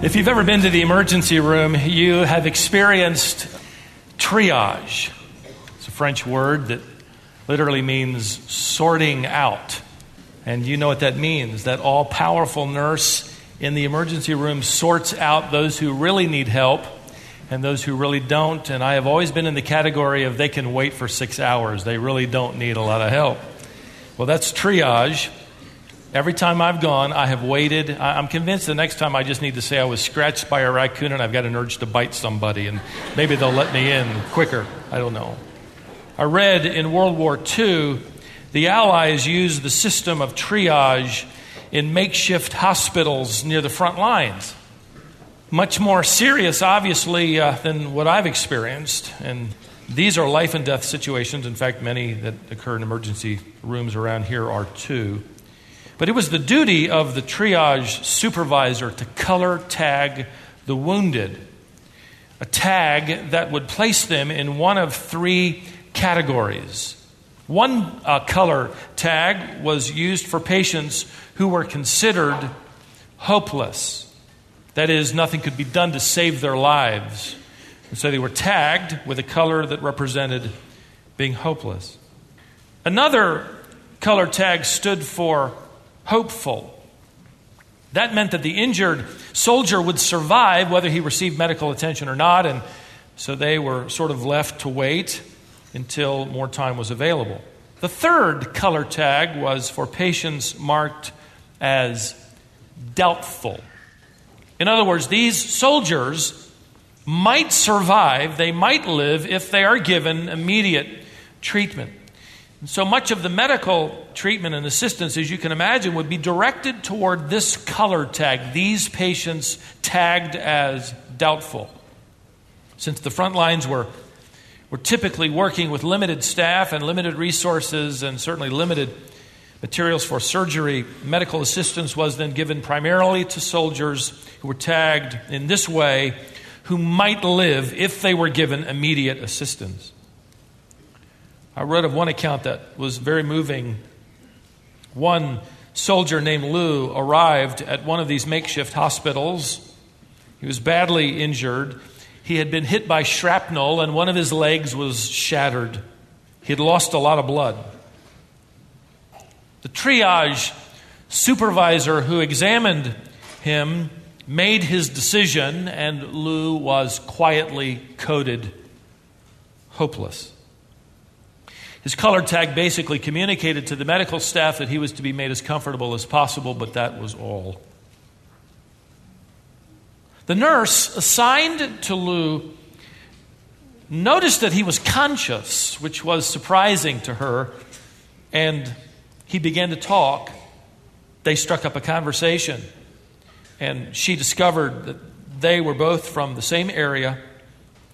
If you've ever been to the emergency room, you have experienced triage. It's a French word that literally means sorting out. And you know what that means that all powerful nurse in the emergency room sorts out those who really need help and those who really don't. And I have always been in the category of they can wait for six hours, they really don't need a lot of help. Well, that's triage. Every time I've gone, I have waited. I'm convinced the next time I just need to say I was scratched by a raccoon and I've got an urge to bite somebody, and maybe they'll let me in quicker. I don't know. I read in World War II, the Allies used the system of triage in makeshift hospitals near the front lines. Much more serious, obviously, uh, than what I've experienced. And these are life and death situations. In fact, many that occur in emergency rooms around here are too. But it was the duty of the triage supervisor to color tag the wounded, a tag that would place them in one of three categories. One uh, color tag was used for patients who were considered hopeless. That is, nothing could be done to save their lives. And so they were tagged with a color that represented being hopeless. Another color tag stood for hopeful. That meant that the injured soldier would survive whether he received medical attention or not, and so they were sort of left to wait until more time was available. The third color tag was for patients marked as doubtful. In other words, these soldiers might survive, they might live if they are given immediate treatment. So much of the medical treatment and assistance, as you can imagine, would be directed toward this color tag, these patients tagged as doubtful. Since the front lines were, were typically working with limited staff and limited resources and certainly limited materials for surgery, medical assistance was then given primarily to soldiers who were tagged in this way who might live if they were given immediate assistance. I read of one account that was very moving. One soldier named Lou arrived at one of these makeshift hospitals. He was badly injured. He had been hit by shrapnel, and one of his legs was shattered. He had lost a lot of blood. The triage supervisor who examined him made his decision, and Lou was quietly coded hopeless. His color tag basically communicated to the medical staff that he was to be made as comfortable as possible, but that was all. The nurse assigned to Lou noticed that he was conscious, which was surprising to her, and he began to talk. They struck up a conversation, and she discovered that they were both from the same area.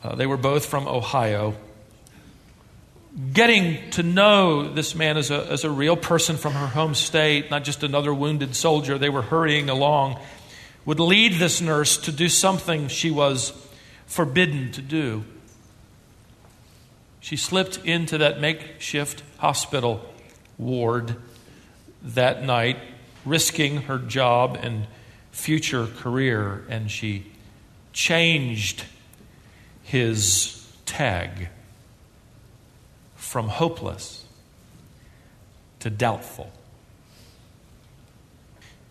Uh, they were both from Ohio getting to know this man as a, as a real person from her home state, not just another wounded soldier, they were hurrying along, would lead this nurse to do something she was forbidden to do. She slipped into that makeshift hospital ward that night, risking her job and future career, and she changed his tag from hopeless to doubtful.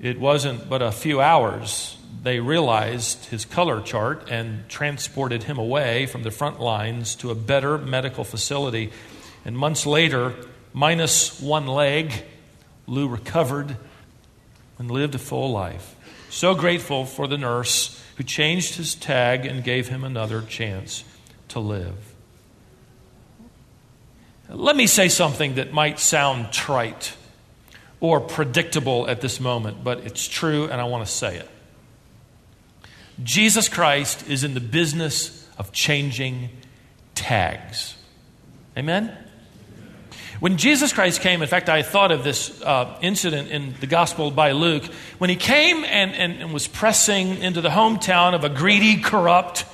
It wasn't but a few hours they realized his color chart and transported him away from the front lines to a better medical facility. And months later, minus one leg, Lou recovered and lived a full life. So grateful for the nurse who changed his tag and gave him another chance to live. Let me say something that might sound trite or predictable at this moment, but it's true and I want to say it. Jesus Christ is in the business of changing tags. Amen? When Jesus Christ came, in fact, I thought of this uh, incident in the Gospel by Luke. When he came and, and, and was pressing into the hometown of a greedy, corrupt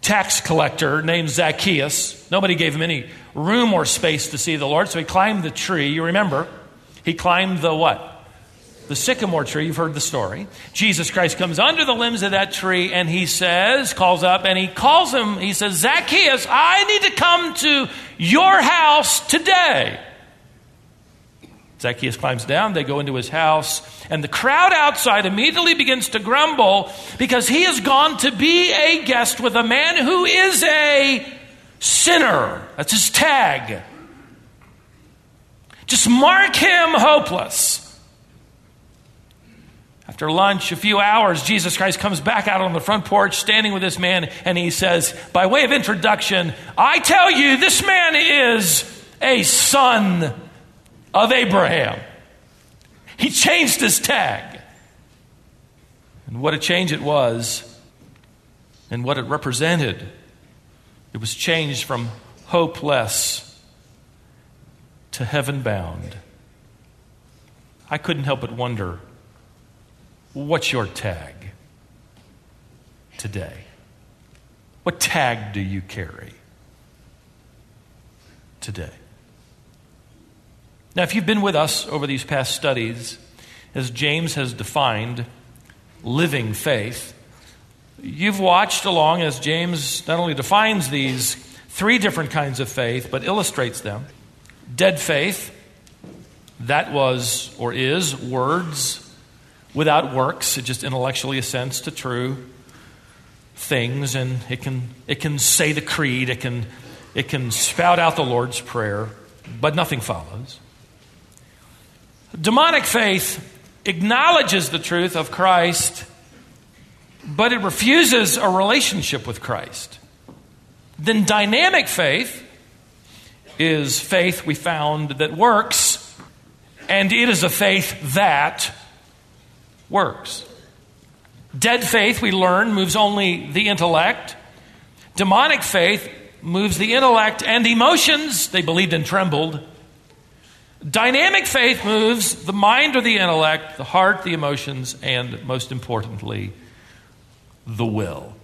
tax collector named Zacchaeus, nobody gave him any room or space to see the Lord, so he climbed the tree. You remember, he climbed the what? the sycamore tree. You've heard the story. Jesus Christ comes under the limbs of that tree and he says, calls up, and he calls him, he says, Zacchaeus, I need to come to your house today. Zacchaeus climbs down, they go into his house, and the crowd outside immediately begins to grumble because he has gone to be a guest with a man who is a sinner. That's his tag. Just mark him hopeless. After lunch, a few hours, Jesus Christ comes back out on the front porch, standing with this man, and he says, by way of introduction, I tell you, this man is a son of Abraham. He changed his tag. And what a change it was, and what it represented. It was changed from hopeless to heaven bound. I couldn't help but wonder what's your tag today? What tag do you carry today? Now, if you've been with us over these past studies, as James has defined living faith, you've watched along as James not only defines these three different kinds of faith, but illustrates them. Dead faith, that was or is words without works. It just intellectually assents to true things, and it can, it can say the creed, it can, it can spout out the Lord's Prayer, but nothing follows. Demonic faith acknowledges the truth of Christ, but it refuses a relationship with Christ. Then dynamic faith is faith we found that works, and it is a faith that works. Dead faith, we learn, moves only the intellect. Demonic faith moves the intellect and emotions. They believed and trembled. Dynamic faith moves the mind or the intellect, the heart, the emotions, and most importantly, the will.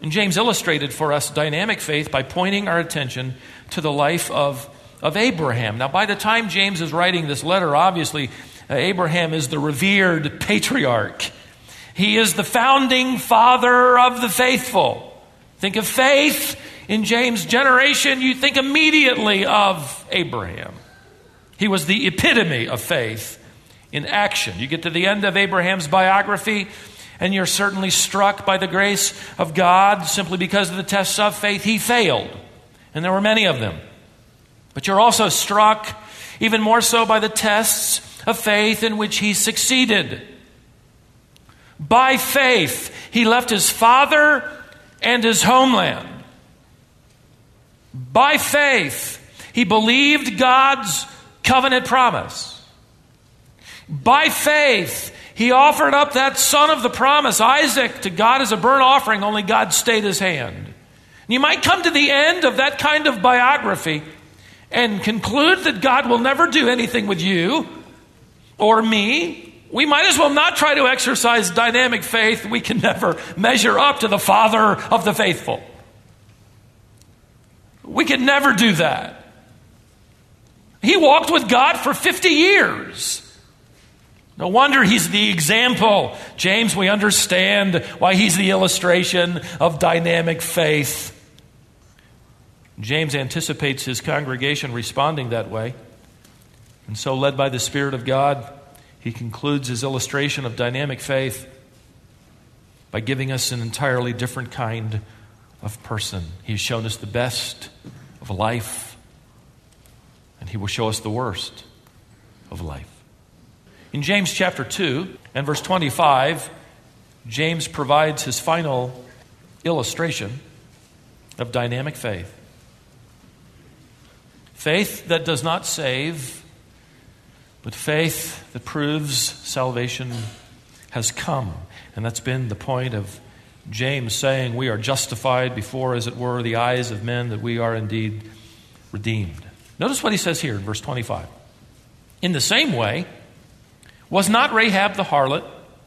And James illustrated for us dynamic faith by pointing our attention to the life of, of Abraham. Now, by the time James is writing this letter, obviously, uh, Abraham is the revered patriarch. He is the founding father of the faithful. Think of faith in James' generation, you think immediately of Abraham. He was the epitome of faith in action. You get to the end of Abraham's biography, and you're certainly struck by the grace of God simply because of the tests of faith. He failed, and there were many of them. But you're also struck even more so by the tests of faith in which he succeeded. By faith, he left his father and his homeland. By faith, he believed God's covenant promise. By faith, he offered up that son of the promise, Isaac, to God as a burnt offering, only God stayed his hand. And you might come to the end of that kind of biography and conclude that God will never do anything with you or me. We might as well not try to exercise dynamic faith. We can never measure up to the Father of the faithful. We can never do that. He walked with God for 50 years. No wonder he's the example. James, we understand why he's the illustration of dynamic faith. James anticipates his congregation responding that way. And so, led by the Spirit of God, he concludes his illustration of dynamic faith by giving us an entirely different kind of person. He has shown us the best of life and he will show us the worst of life. In James chapter 2 and verse 25, James provides his final illustration of dynamic faith. Faith that does not save, but faith that proves salvation has come. And that's been the point of James saying, We are justified before, as it were, the eyes of men, that we are indeed redeemed. Notice what he says here in verse 25. In the same way, was not Rahab the harlot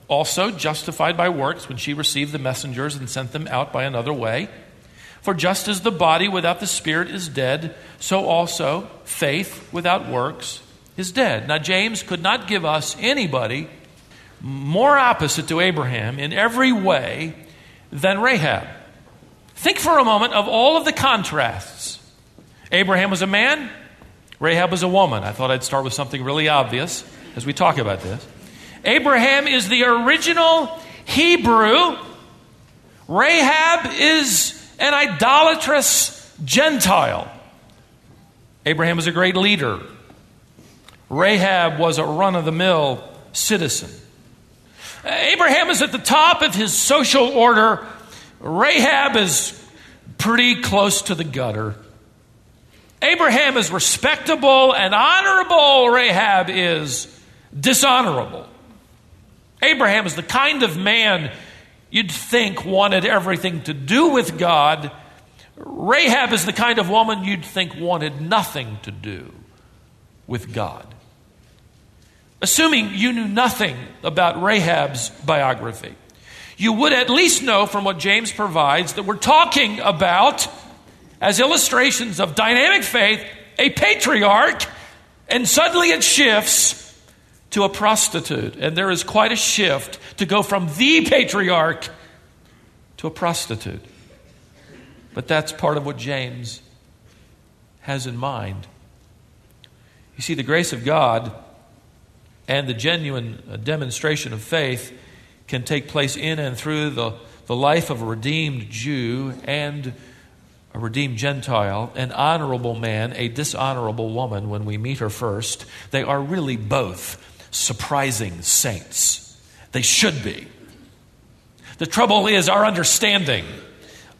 also justified by works when she received the messengers and sent them out by another way? For just as the body without the spirit is dead, so also faith without works is dead. Now, James could not give us anybody more opposite to Abraham in every way than Rahab. Think for a moment of all of the contrasts. Abraham was a man, Rahab was a woman. I thought I'd start with something really obvious as we talk about this. Abraham is the original Hebrew, Rahab is an idolatrous Gentile. Abraham was a great leader. Rahab was a run of the mill citizen. Abraham is at the top of his social order. Rahab is pretty close to the gutter. Abraham is respectable and honorable. Rahab is dishonorable. Abraham is the kind of man you'd think wanted everything to do with God. Rahab is the kind of woman you'd think wanted nothing to do with God. Assuming you knew nothing about Rahab's biography, you would at least know from what James provides that we're talking about, as illustrations of dynamic faith, a patriarch, and suddenly it shifts to a prostitute. And there is quite a shift to go from the patriarch to a prostitute. But that's part of what James has in mind. You see, the grace of God and the genuine uh, demonstration of faith can take place in and through the, the life of a redeemed Jew and a redeemed Gentile, an honorable man, a dishonorable woman when we meet her first. They are really both surprising saints. They should be. The trouble is, our understanding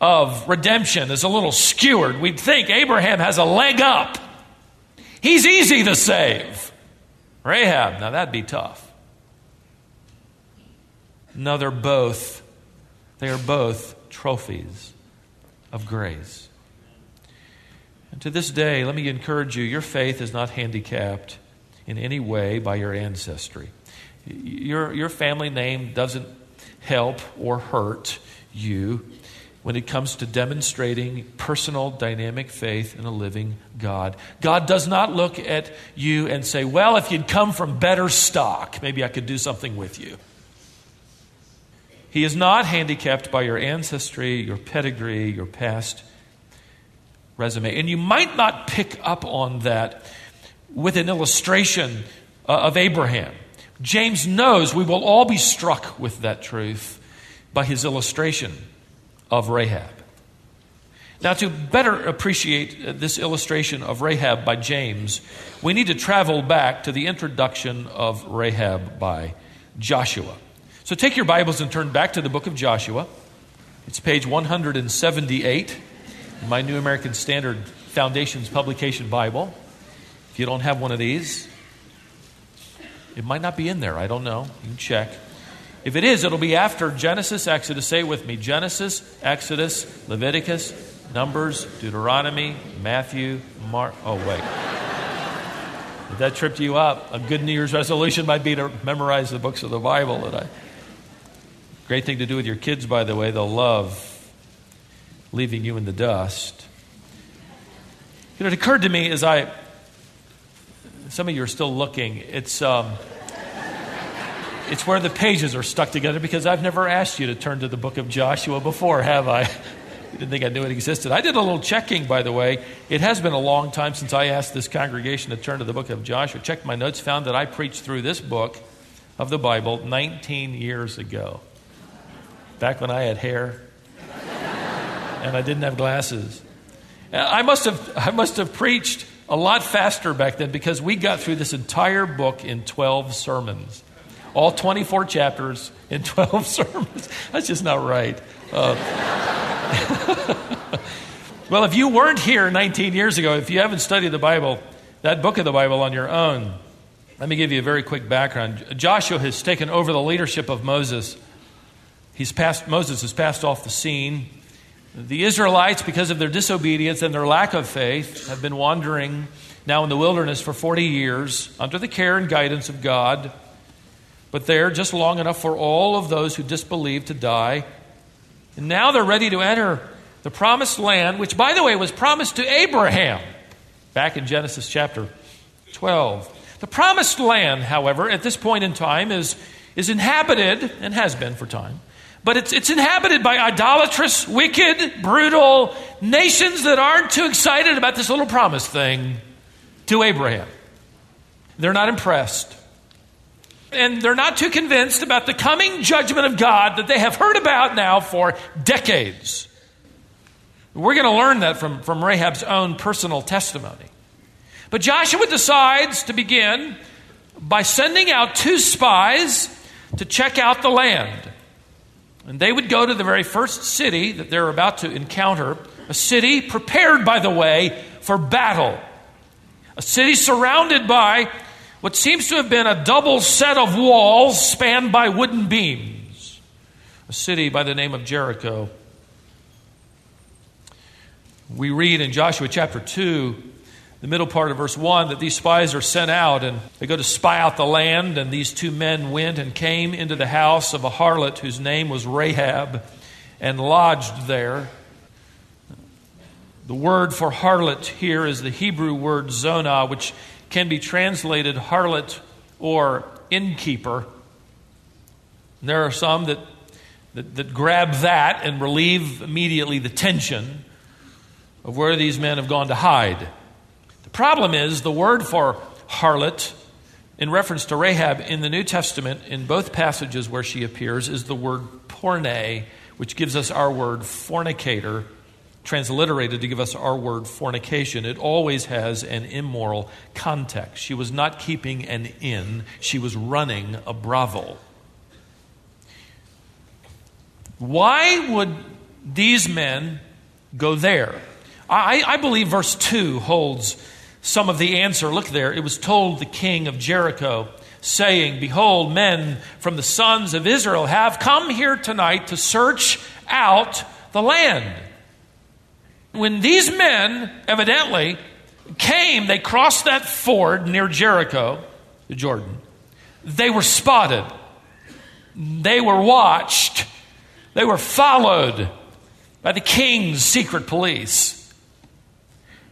of redemption is a little skewered. We'd think Abraham has a leg up, he's easy to save. Rahab, now that'd be tough. No, they're both, they are both trophies of grace. And to this day, let me encourage you your faith is not handicapped in any way by your ancestry. Your, your family name doesn't help or hurt you when it comes to demonstrating personal dynamic faith in a living God. God does not look at you and say, Well, if you'd come from better stock, maybe I could do something with you. He is not handicapped by your ancestry, your pedigree, your past resume. And you might not pick up on that with an illustration uh, of Abraham. James knows we will all be struck with that truth by his illustration of Rahab. Now, to better appreciate uh, this illustration of Rahab by James, we need to travel back to the introduction of Rahab by Joshua. So take your Bibles and turn back to the book of Joshua. It's page 178 in my New American Standard Foundations Publication Bible. If you don't have one of these, it might not be in there. I don't know. You can check. If it is, it'll be after Genesis, Exodus. Say with me Genesis, Exodus, Leviticus, Numbers, Deuteronomy, Matthew, Mark. Oh, wait. if that tripped you up, a good New Year's resolution might be to memorize the books of the Bible. That I, great thing to do with your kids, by the way. They'll love leaving you in the dust. You know, it occurred to me as I some of you are still looking. It's, um, it's where the pages are stuck together because I've never asked you to turn to the book of Joshua before, have I? You didn't think I knew it existed. I did a little checking, by the way. It has been a long time since I asked this congregation to turn to the book of Joshua. Checked my notes, found that I preached through this book of the Bible 19 years ago. Back when I had hair and I didn't have glasses. I must have, I must have preached a lot faster back then because we got through this entire book in 12 sermons. All 24 chapters in 12 sermons. That's just not right. Uh, well, if you weren't here 19 years ago, if you haven't studied the Bible, that book of the Bible on your own, let me give you a very quick background. Joshua has taken over the leadership of Moses. He's passed, Moses has passed off the scene. The Israelites, because of their disobedience and their lack of faith, have been wandering now in the wilderness for 40 years under the care and guidance of God. But there, just long enough for all of those who disbelieve to die. And now they're ready to enter the promised land, which, by the way, was promised to Abraham back in Genesis chapter 12. The promised land, however, at this point in time is, is inhabited, and has been for time, but it's, it's inhabited by idolatrous, wicked, brutal nations that aren't too excited about this little promise thing to Abraham. They're not impressed. And they're not too convinced about the coming judgment of God that they have heard about now for decades. We're going to learn that from, from Rahab's own personal testimony. But Joshua decides to begin by sending out two spies to check out the land. And they would go to the very first city that they're about to encounter, a city prepared, by the way, for battle. A city surrounded by what seems to have been a double set of walls spanned by wooden beams. A city by the name of Jericho. We read in Joshua chapter 2, the middle part of verse 1, that these spies are sent out and they go to spy out the land. And these two men went and came into the house of a harlot whose name was Rahab and lodged there. The word for harlot here is the Hebrew word zonah, which can be translated harlot or innkeeper. And there are some that, that, that grab that and relieve immediately the tension of where these men have gone to hide. Problem is the word for harlot, in reference to Rahab in the New Testament, in both passages where she appears, is the word porne, which gives us our word fornicator transliterated to give us our word fornication, it always has an immoral context. She was not keeping an inn, she was running a brothel. Why would these men go there? I, I, believe verse 2 holds some of the answer. Look there. It was told the king of Jericho, saying, Behold, men from the sons of Israel have come here tonight to search out the land. When these men evidently came, they crossed that ford near Jericho, the Jordan. They were spotted. They were watched. They were followed by the king's secret police.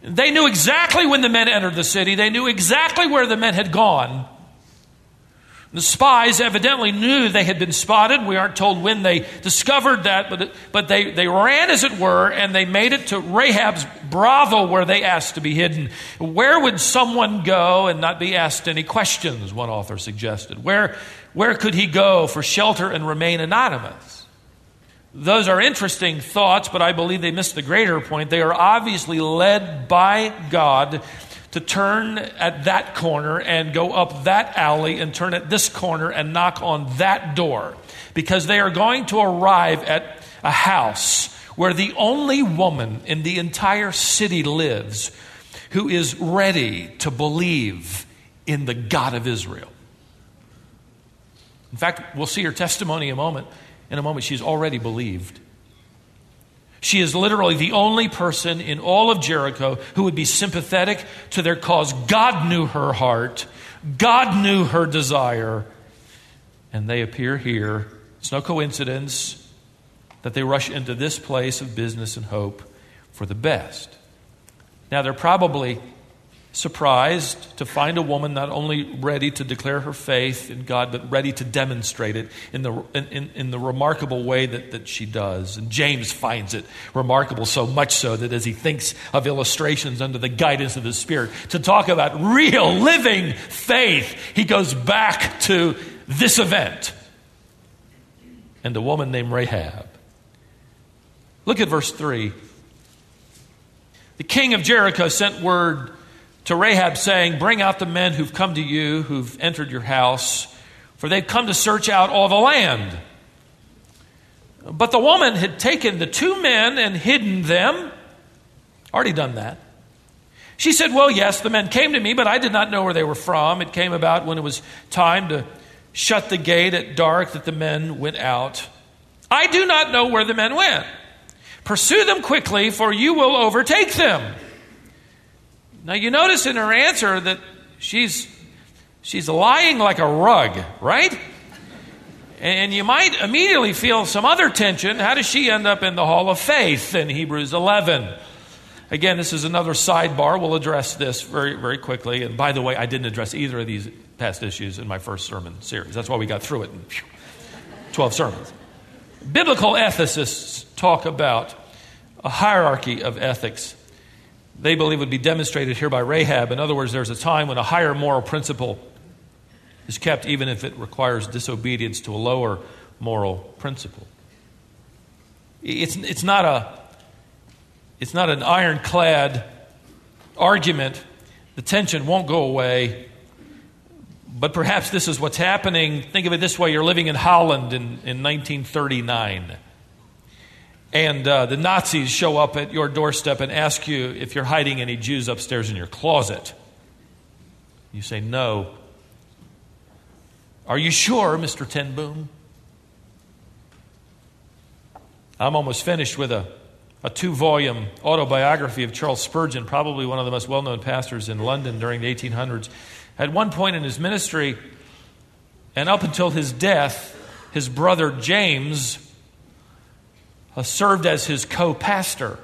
They knew exactly when the men entered the city. They knew exactly where the men had gone. The spies evidently knew they had been spotted. We aren't told when they discovered that, but, but they, they ran, as it were, and they made it to Rahab's brothel where they asked to be hidden. Where would someone go and not be asked any questions, one author suggested? Where, where could he go for shelter and remain anonymous? Those are interesting thoughts, but I believe they miss the greater point. They are obviously led by God to turn at that corner and go up that alley and turn at this corner and knock on that door because they are going to arrive at a house where the only woman in the entire city lives who is ready to believe in the God of Israel. In fact, we'll see her testimony in a moment. In a moment, she's already believed. She is literally the only person in all of Jericho who would be sympathetic to their cause. God knew her heart, God knew her desire, and they appear here. It's no coincidence that they rush into this place of business and hope for the best. Now, they're probably surprised to find a woman not only ready to declare her faith in God, but ready to demonstrate it in the, in, in, the remarkable way that, that she does. And James finds it remarkable so much so that as he thinks of illustrations under the guidance of the Spirit to talk about real living faith, he goes back to this event and a woman named Rahab. Look at verse 3. The king of Jericho sent word to Rahab, saying, Bring out the men who've come to you, who've entered your house, for they've come to search out all the land. But the woman had taken the two men and hidden them. Already done that. She said, Well, yes, the men came to me, but I did not know where they were from. It came about when it was time to shut the gate at dark that the men went out. I do not know where the men went. Pursue them quickly, for you will overtake them. Now, you notice in her answer that she's, she's lying like a rug, right? And you might immediately feel some other tension. How does she end up in the hall of faith in Hebrews 11? Again, this is another sidebar. We'll address this very, very quickly. And by the way, I didn't address either of these past issues in my first sermon series. That's why we got through it in 12 sermons. Biblical ethicists talk about a hierarchy of ethics they believe would be demonstrated here by Rahab. In other words, there's a time when a higher moral principle is kept even if it requires disobedience to a lower moral principle. It's, it's, not, a, it's not an ironclad argument. The tension won't go away. But perhaps this is what's happening. Think of it this way you're living in Holland in, in 1939 and uh, the Nazis show up at your doorstep and ask you if you're hiding any Jews upstairs in your closet. You say, No. Are you sure, Mr. Ten Boom? I'm almost finished with a, a two volume autobiography of Charles Spurgeon, probably one of the most well known pastors in London during the 1800s. At one point in his ministry, and up until his death, his brother James served as his co pastor.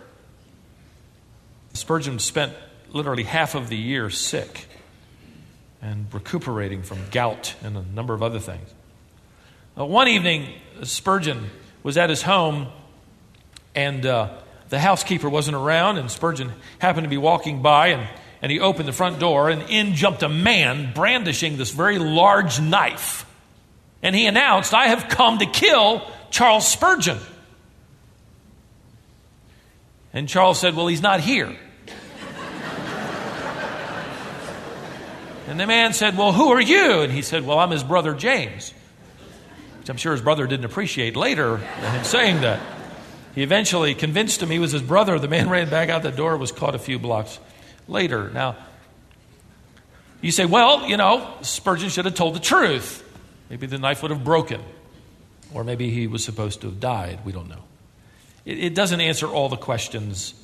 Spurgeon spent literally half of the year sick and recuperating from gout and a number of other things. Uh, one evening, Spurgeon was at his home, and uh, the housekeeper wasn't around, and Spurgeon happened to be walking by, and, and he opened the front door, and in jumped a man brandishing this very large knife. And he announced, I have come to kill Charles Spurgeon. And Charles said, Well, he's not here. and the man said, Well, who are you? And he said, Well, I'm his brother James. Which I'm sure his brother didn't appreciate later him saying that. He eventually convinced him he was his brother. The man ran back out the door, was caught a few blocks later. Now, you say, well, you know, Spurgeon should have told the truth. Maybe the knife would have broken. Or maybe he was supposed to have died. We don't know. It, it doesn't answer all the questions.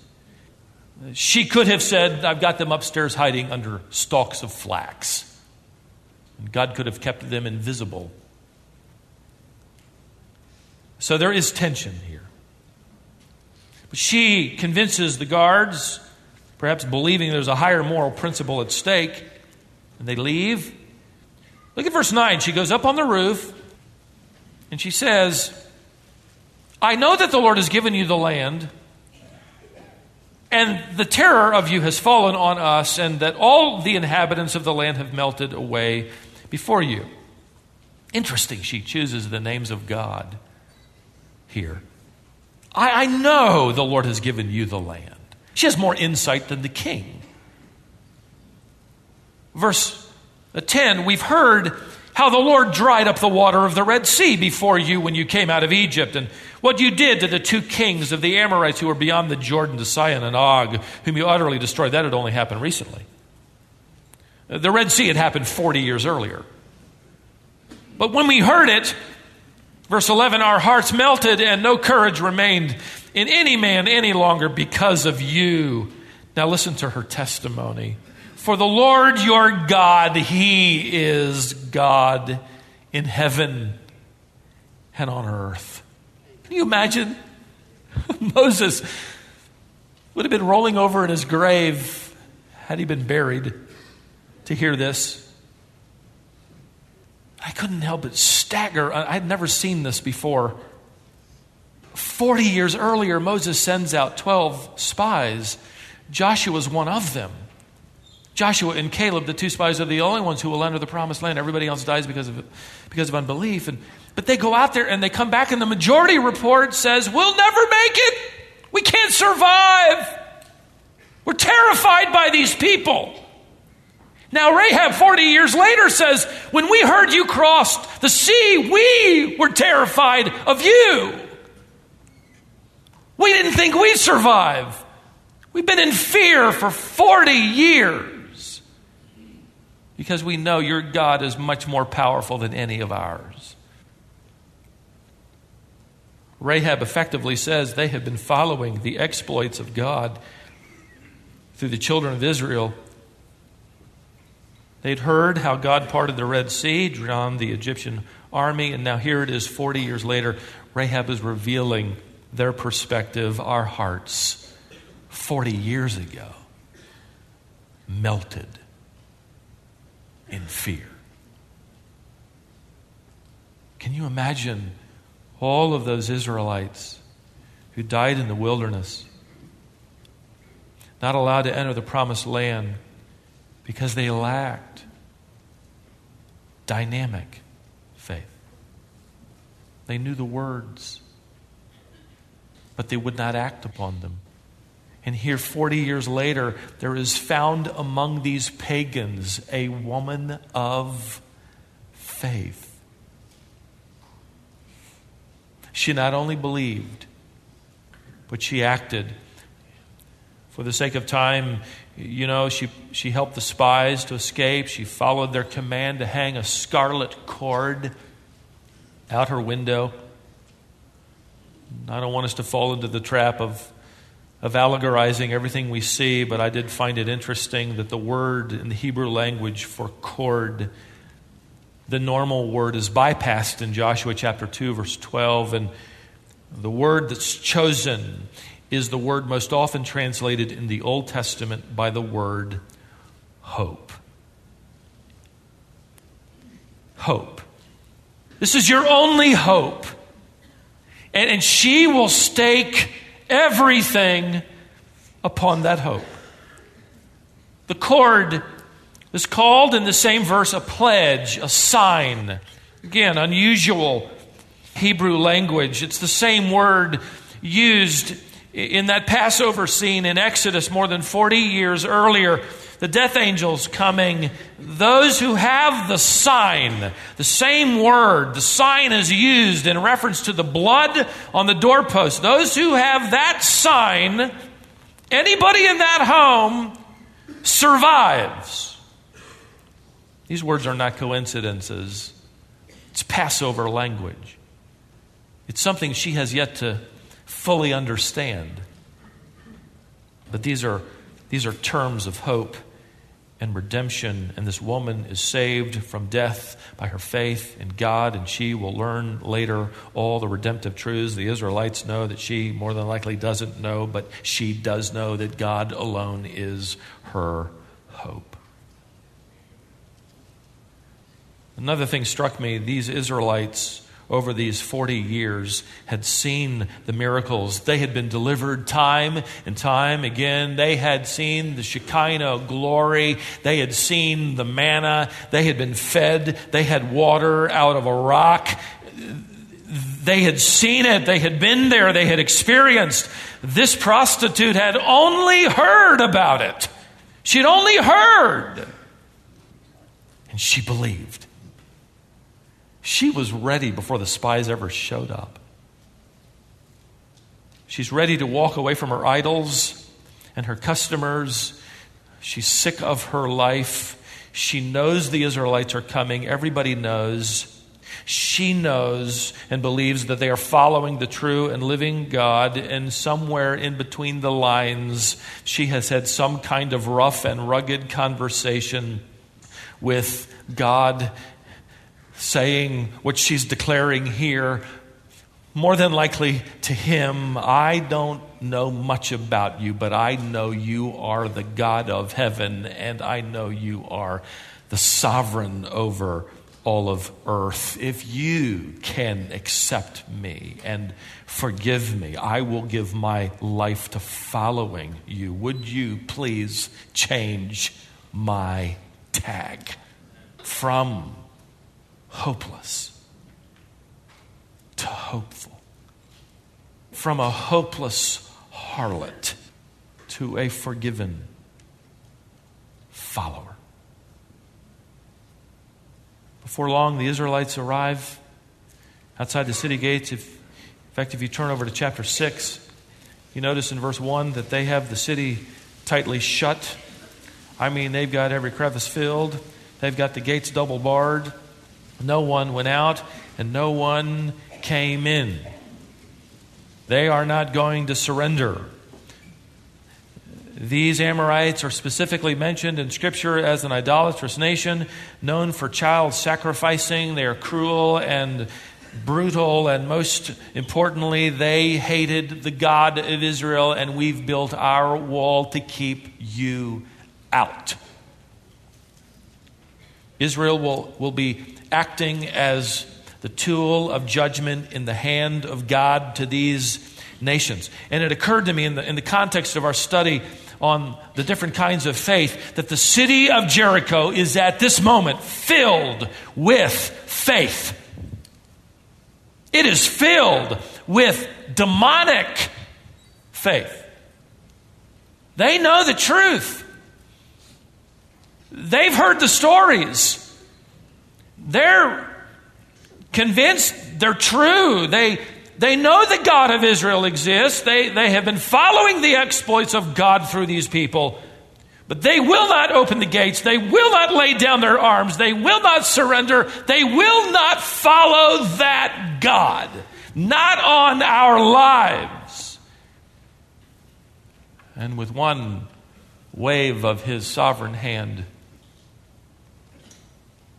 She could have said, I've got them upstairs hiding under stalks of flax. And God could have kept them invisible. So there is tension here. But she convinces the guards, perhaps believing there's a higher moral principle at stake, and they leave. Look at verse 9. She goes up on the roof and she says, I know that the Lord has given you the land, and the terror of you has fallen on us, and that all the inhabitants of the land have melted away before you. Interesting, she chooses the names of God here. I, I know the Lord has given you the land. She has more insight than the king. Verse uh, 10 We've heard how the Lord dried up the water of the Red Sea before you when you came out of Egypt, and what you did to the two kings of the Amorites who were beyond the Jordan, to Sihon and Og, whom you utterly destroyed. That had only happened recently. The Red Sea had happened 40 years earlier. But when we heard it, verse 11, our hearts melted and no courage remained in any man any longer because of you. Now listen to her testimony. For the Lord your God, He is God in heaven and on earth. Can you imagine? Moses would have been rolling over in his grave had he been buried to hear this. I couldn't help but stagger. I had never seen this before. 40 years earlier, Moses sends out 12 spies. Joshua is one of them. Joshua and Caleb, the two spies, are the only ones who will enter the promised land. Everybody else dies because of, because of unbelief. And but they go out there and they come back, and the majority report says, We'll never make it. We can't survive. We're terrified by these people. Now, Rahab, 40 years later, says, When we heard you crossed the sea, we were terrified of you. We didn't think we'd survive. We've been in fear for 40 years because we know your God is much more powerful than any of ours. Rahab effectively says they have been following the exploits of God through the children of Israel. They'd heard how God parted the Red Sea, drowned the Egyptian army, and now here it is 40 years later. Rahab is revealing their perspective, our hearts 40 years ago melted in fear. Can you imagine all of those Israelites who died in the wilderness, not allowed to enter the promised land because they lacked dynamic faith? They knew the words, but they would not act upon them. And here, 40 years later, there is found among these pagans a woman of faith. She not only believed, but she acted. For the sake of time, you know, she, she helped the spies to escape. She followed their command to hang a scarlet cord out her window. I don't want us to fall into the trap of of allegorizing everything we see, but I did find it interesting that the word in the Hebrew language for cord, the normal word, is bypassed in Joshua chapter 2, verse 12. And the word that's chosen is the word most often translated in the Old Testament by the word hope. Hope. This is your only hope. And, and she will stake everything upon that hope. The cord is called in the same verse a pledge, a sign. Again, unusual Hebrew language. It's the same word used in that Passover scene in Exodus more than 40 years earlier the death angels coming, those who have the sign, the same word, the sign is used in reference to the blood on the doorpost. Those who have that sign, anybody in that home survives. These words are not coincidences, it's Passover language. It's something she has yet to fully understand. But these are, these are terms of hope and redemption. And this woman is saved from death by her faith in God, and she will learn later all the redemptive truths. The Israelites know that she more than likely doesn't know, but she does know that God alone is her hope. Another thing struck me these Israelites over these 40 years had seen the miracles. They had been delivered time and time again. They had seen the Shekinah glory. They had seen the manna. They had been fed. They had water out of a rock. They had seen it. They had been there. They had experienced. This prostitute had only heard about it. She'd only heard. And she believed. She was ready before the spies ever showed up. She's ready to walk away from her idols and her customers. She's sick of her life. She knows the Israelites are coming. Everybody knows. She knows and believes that they are following the true and living God, and somewhere in between the lines, she has had some kind of rough and rugged conversation with God saying what she's declaring here, more than likely to him, I don't know much about you, but I know you are the God of heaven, and I know you are the sovereign over all of earth. If you can accept me and forgive me, I will give my life to following you. Would you please change my tag from hopeless to hopeful, from a hopeless harlot to a forgiven follower. Before long, the Israelites arrive outside the city gates. If, in fact, if you turn over to chapter 6, you notice in verse 1 that they have the city tightly shut. I mean, they've got every crevice filled, they've got the gates double barred. No one went out and no one came in. They are not going to surrender. These Amorites are specifically mentioned in Scripture as an idolatrous nation known for child sacrificing. They are cruel and brutal, and most importantly, they hated the God of Israel, and we've built our wall to keep you out. Israel will, will be acting as the tool of judgment in the hand of God to these nations. And it occurred to me in the, in the context of our study on the different kinds of faith that the city of Jericho is at this moment filled with faith. It is filled with demonic faith. They know the truth. They've heard the stories. They're convinced they're true. They, they know the God of Israel exists. They, they have been following the exploits of God through these people. But they will not open the gates. They will not lay down their arms. They will not surrender. They will not follow that God. Not on our lives. And with one wave of his sovereign hand,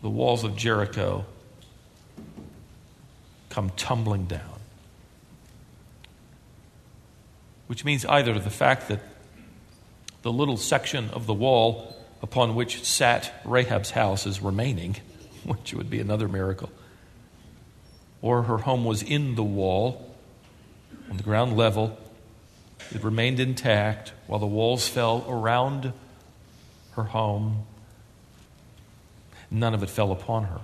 the walls of Jericho come tumbling down. Which means either the fact that the little section of the wall upon which sat Rahab's house is remaining, which would be another miracle, or her home was in the wall on the ground level. It remained intact while the walls fell around her home none of it fell upon her.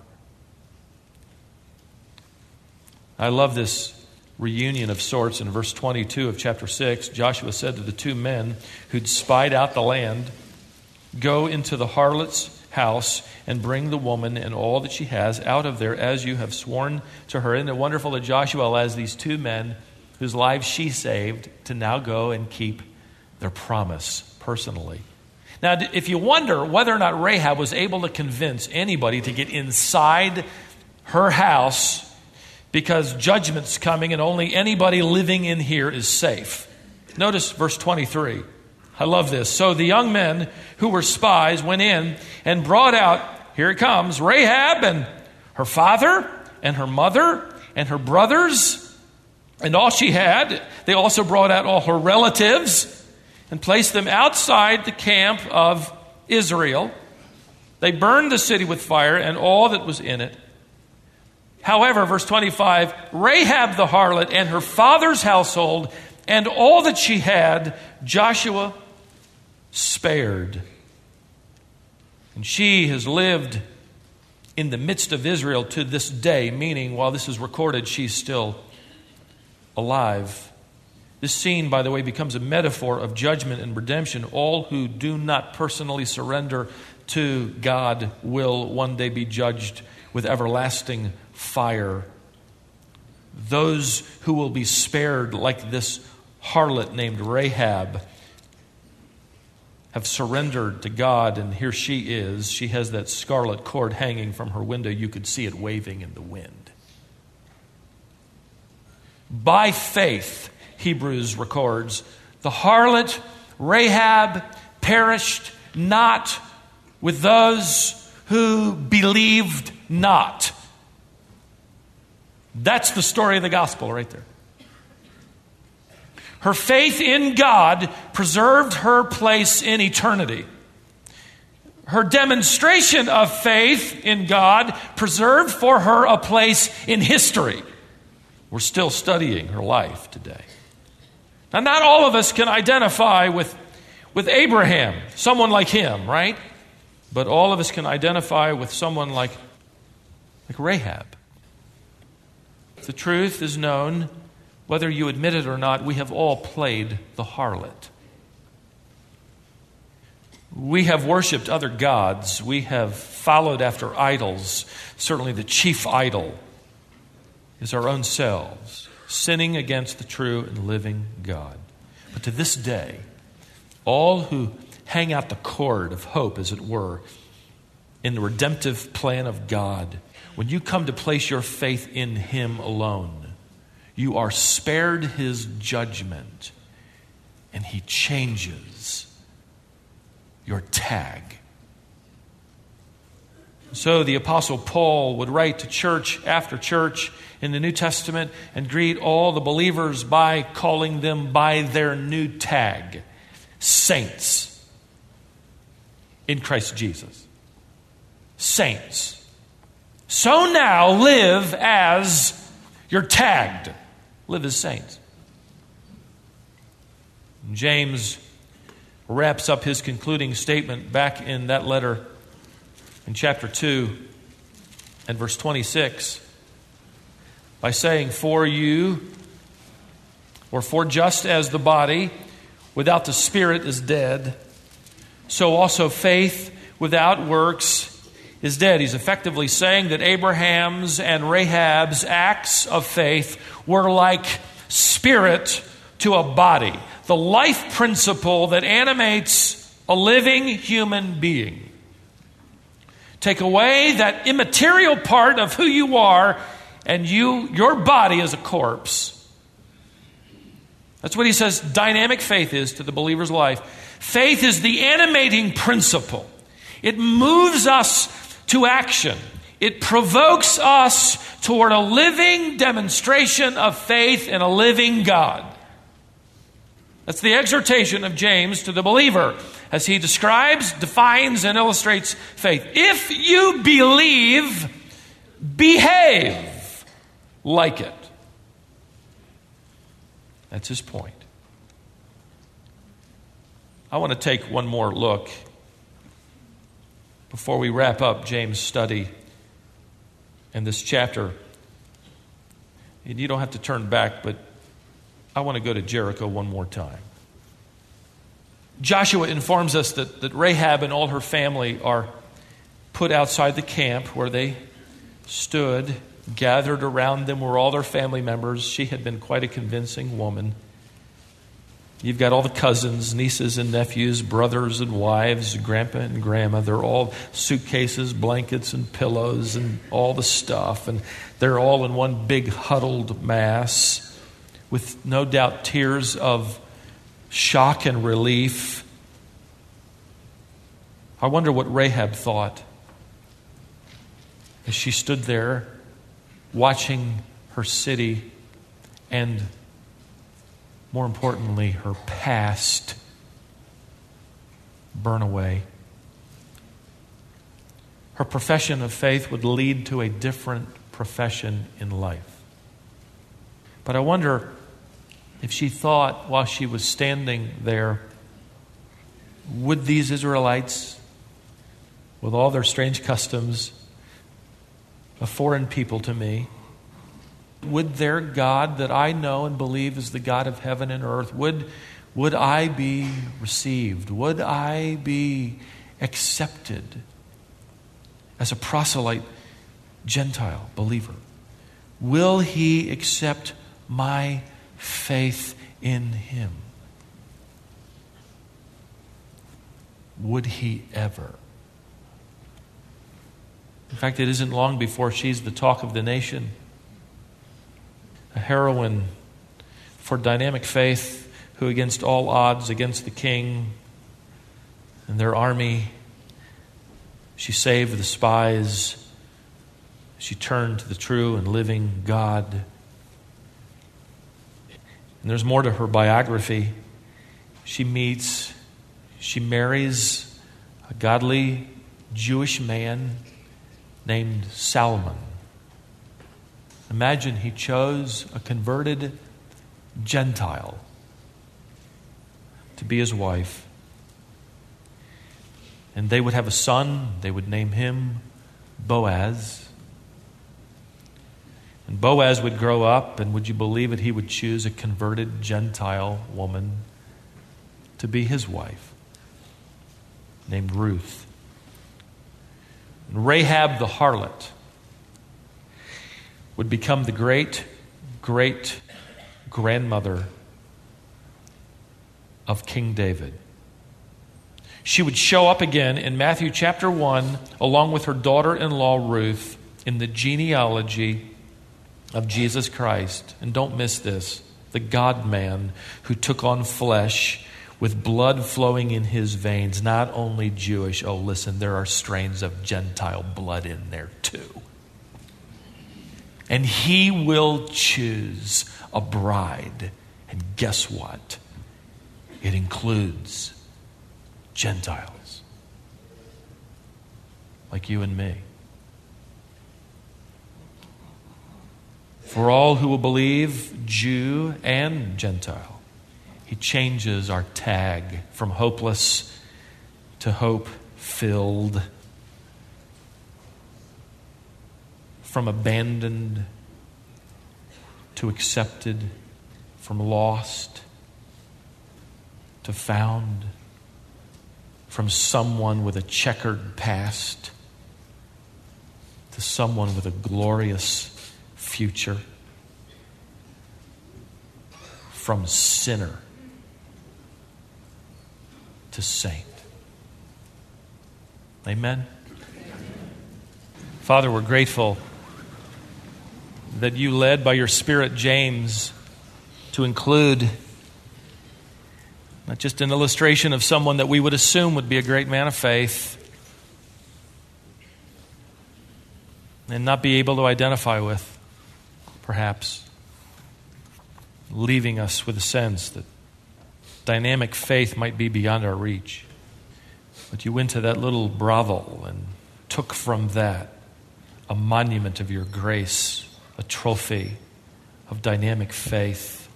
I love this reunion of sorts in verse 22 of chapter 6. Joshua said to the two men who'd spied out the land, Go into the harlot's house and bring the woman and all that she has out of there as you have sworn to her. Isn't it wonderful that Joshua allows these two men whose lives she saved to now go and keep their promise personally? Now, if you wonder whether or not Rahab was able to convince anybody to get inside her house because judgment's coming and only anybody living in here is safe. Notice verse 23. I love this. So the young men who were spies went in and brought out, here it comes, Rahab and her father and her mother and her brothers and all she had. They also brought out all her relatives and placed them outside the camp of Israel. They burned the city with fire and all that was in it. However, verse 25 Rahab the harlot and her father's household and all that she had, Joshua spared. And she has lived in the midst of Israel to this day, meaning while this is recorded, she's still alive. This scene, by the way, becomes a metaphor of judgment and redemption. All who do not personally surrender to God will one day be judged with everlasting fire. Those who will be spared, like this harlot named Rahab, have surrendered to God, and here she is. She has that scarlet cord hanging from her window. You could see it waving in the wind. By faith, Hebrews records, the harlot Rahab perished not with those who believed not. That's the story of the gospel right there. Her faith in God preserved her place in eternity. Her demonstration of faith in God preserved for her a place in history. We're still studying her life today. Now, not all of us can identify with, with Abraham, someone like him, right? But all of us can identify with someone like, like Rahab. The truth is known, whether you admit it or not, we have all played the harlot. We have worshiped other gods. We have followed after idols. Certainly, the chief idol is our own selves sinning against the true and living God. But to this day, all who hang out the cord of hope, as it were, in the redemptive plan of God, when you come to place your faith in Him alone, you are spared His judgment and He changes your tag. So the Apostle Paul would write to church after church in the New Testament and greet all the believers by calling them by their new tag saints in Christ Jesus. Saints. So now live as you're tagged. Live as saints. James wraps up his concluding statement back in that letter in chapter 2 and verse 26 by saying, For you, or for just as the body without the spirit is dead, so also faith without works is dead. He's effectively saying that Abraham's and Rahab's acts of faith were like spirit to a body, the life principle that animates a living human being. Take away that immaterial part of who you are, and you, your body is a corpse. That's what he says dynamic faith is to the believer's life. Faith is the animating principle. It moves us to action. It provokes us toward a living demonstration of faith in a living God. That's the exhortation of James to the believer as he describes, defines, and illustrates faith. If you believe, behave like it. That's his point. I want to take one more look before we wrap up James' study in this chapter. And you don't have to turn back, but I want to go to Jericho one more time. Joshua informs us that, that Rahab and all her family are put outside the camp where they stood. Gathered around them were all their family members. She had been quite a convincing woman. You've got all the cousins, nieces and nephews, brothers and wives, grandpa and grandma. They're all suitcases, blankets, and pillows, and all the stuff. And they're all in one big huddled mass with no doubt tears of shock and relief. I wonder what Rahab thought as she stood there watching her city and, more importantly, her past burn away. Her profession of faith would lead to a different profession in life. But I wonder if she thought while she was standing there, would these Israelites, with all their strange customs, a foreign people to me, would their God that I know and believe is the God of heaven and earth, would, would I be received? Would I be accepted as a proselyte Gentile believer? Will he accept my faith in Him. Would He ever? In fact, it isn't long before she's the talk of the nation, a heroine for dynamic faith who, against all odds, against the king and their army, she saved the spies. She turned to the true and living God. And there's more to her biography. She meets, she marries a godly Jewish man named Salmon. Imagine he chose a converted Gentile to be his wife. And they would have a son, they would name him Boaz. And Boaz would grow up, and would you believe it, he would choose a converted Gentile woman to be his wife, named Ruth. And Rahab the harlot would become the great, great grandmother of King David. She would show up again in Matthew chapter 1, along with her daughter in law Ruth, in the genealogy of Jesus Christ. And don't miss this the God man who took on flesh with blood flowing in his veins, not only Jewish. Oh, listen, there are strains of Gentile blood in there too. And he will choose a bride. And guess what? It includes Gentiles like you and me. For all who will believe, Jew and Gentile. He changes our tag from hopeless to hope filled, from abandoned to accepted, from lost to found, from someone with a checkered past to someone with a glorious future. From sinner to saint. Amen. Father, we're grateful that you led by your Spirit James to include not just an illustration of someone that we would assume would be a great man of faith and not be able to identify with perhaps, leaving us with a sense that dynamic faith might be beyond our reach. But you went to that little brothel and took from that a monument of your grace, a trophy of dynamic faith,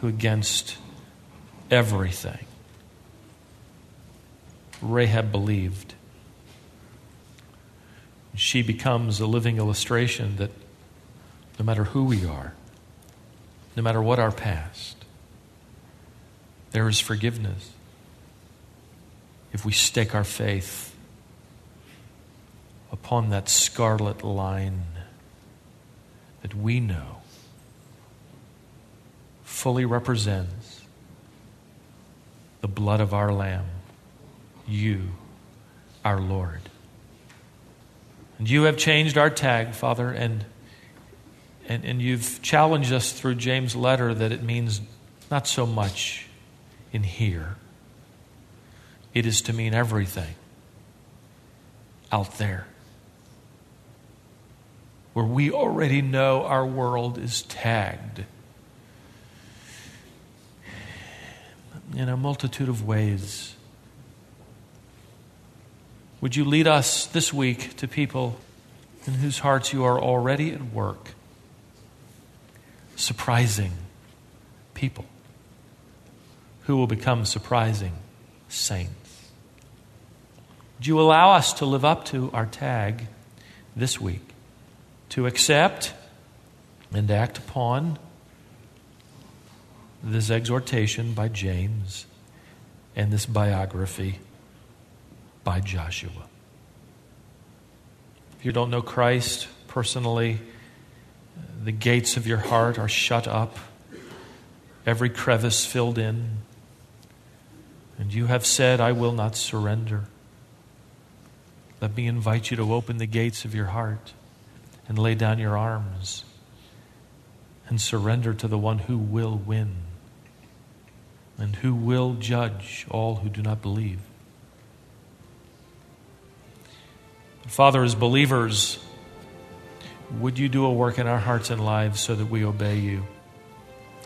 who against everything, Rahab believed. She becomes a living illustration that no matter who we are, no matter what our past, there is forgiveness if we stake our faith upon that scarlet line that we know fully represents the blood of our Lamb, you, our Lord. And you have changed our tag, Father, and and, and you've challenged us through James' letter that it means not so much in here, it is to mean everything out there. Where we already know our world is tagged in a multitude of ways. Would you lead us this week to people in whose hearts you are already at work? surprising people who will become surprising saints. Would you allow us to live up to our tag this week to accept and act upon this exhortation by James and this biography by Joshua? If you don't know Christ personally, the gates of your heart are shut up, every crevice filled in, and you have said, I will not surrender. Let me invite you to open the gates of your heart and lay down your arms and surrender to the one who will win and who will judge all who do not believe. Father, as believers, would you do a work in our hearts and lives so that we obey you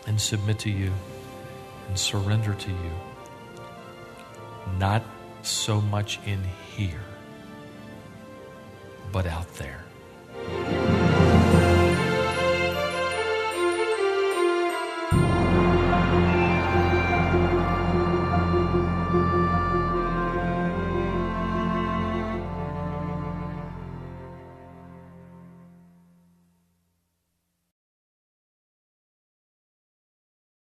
and submit to you and surrender to you? not so much in here, but out there.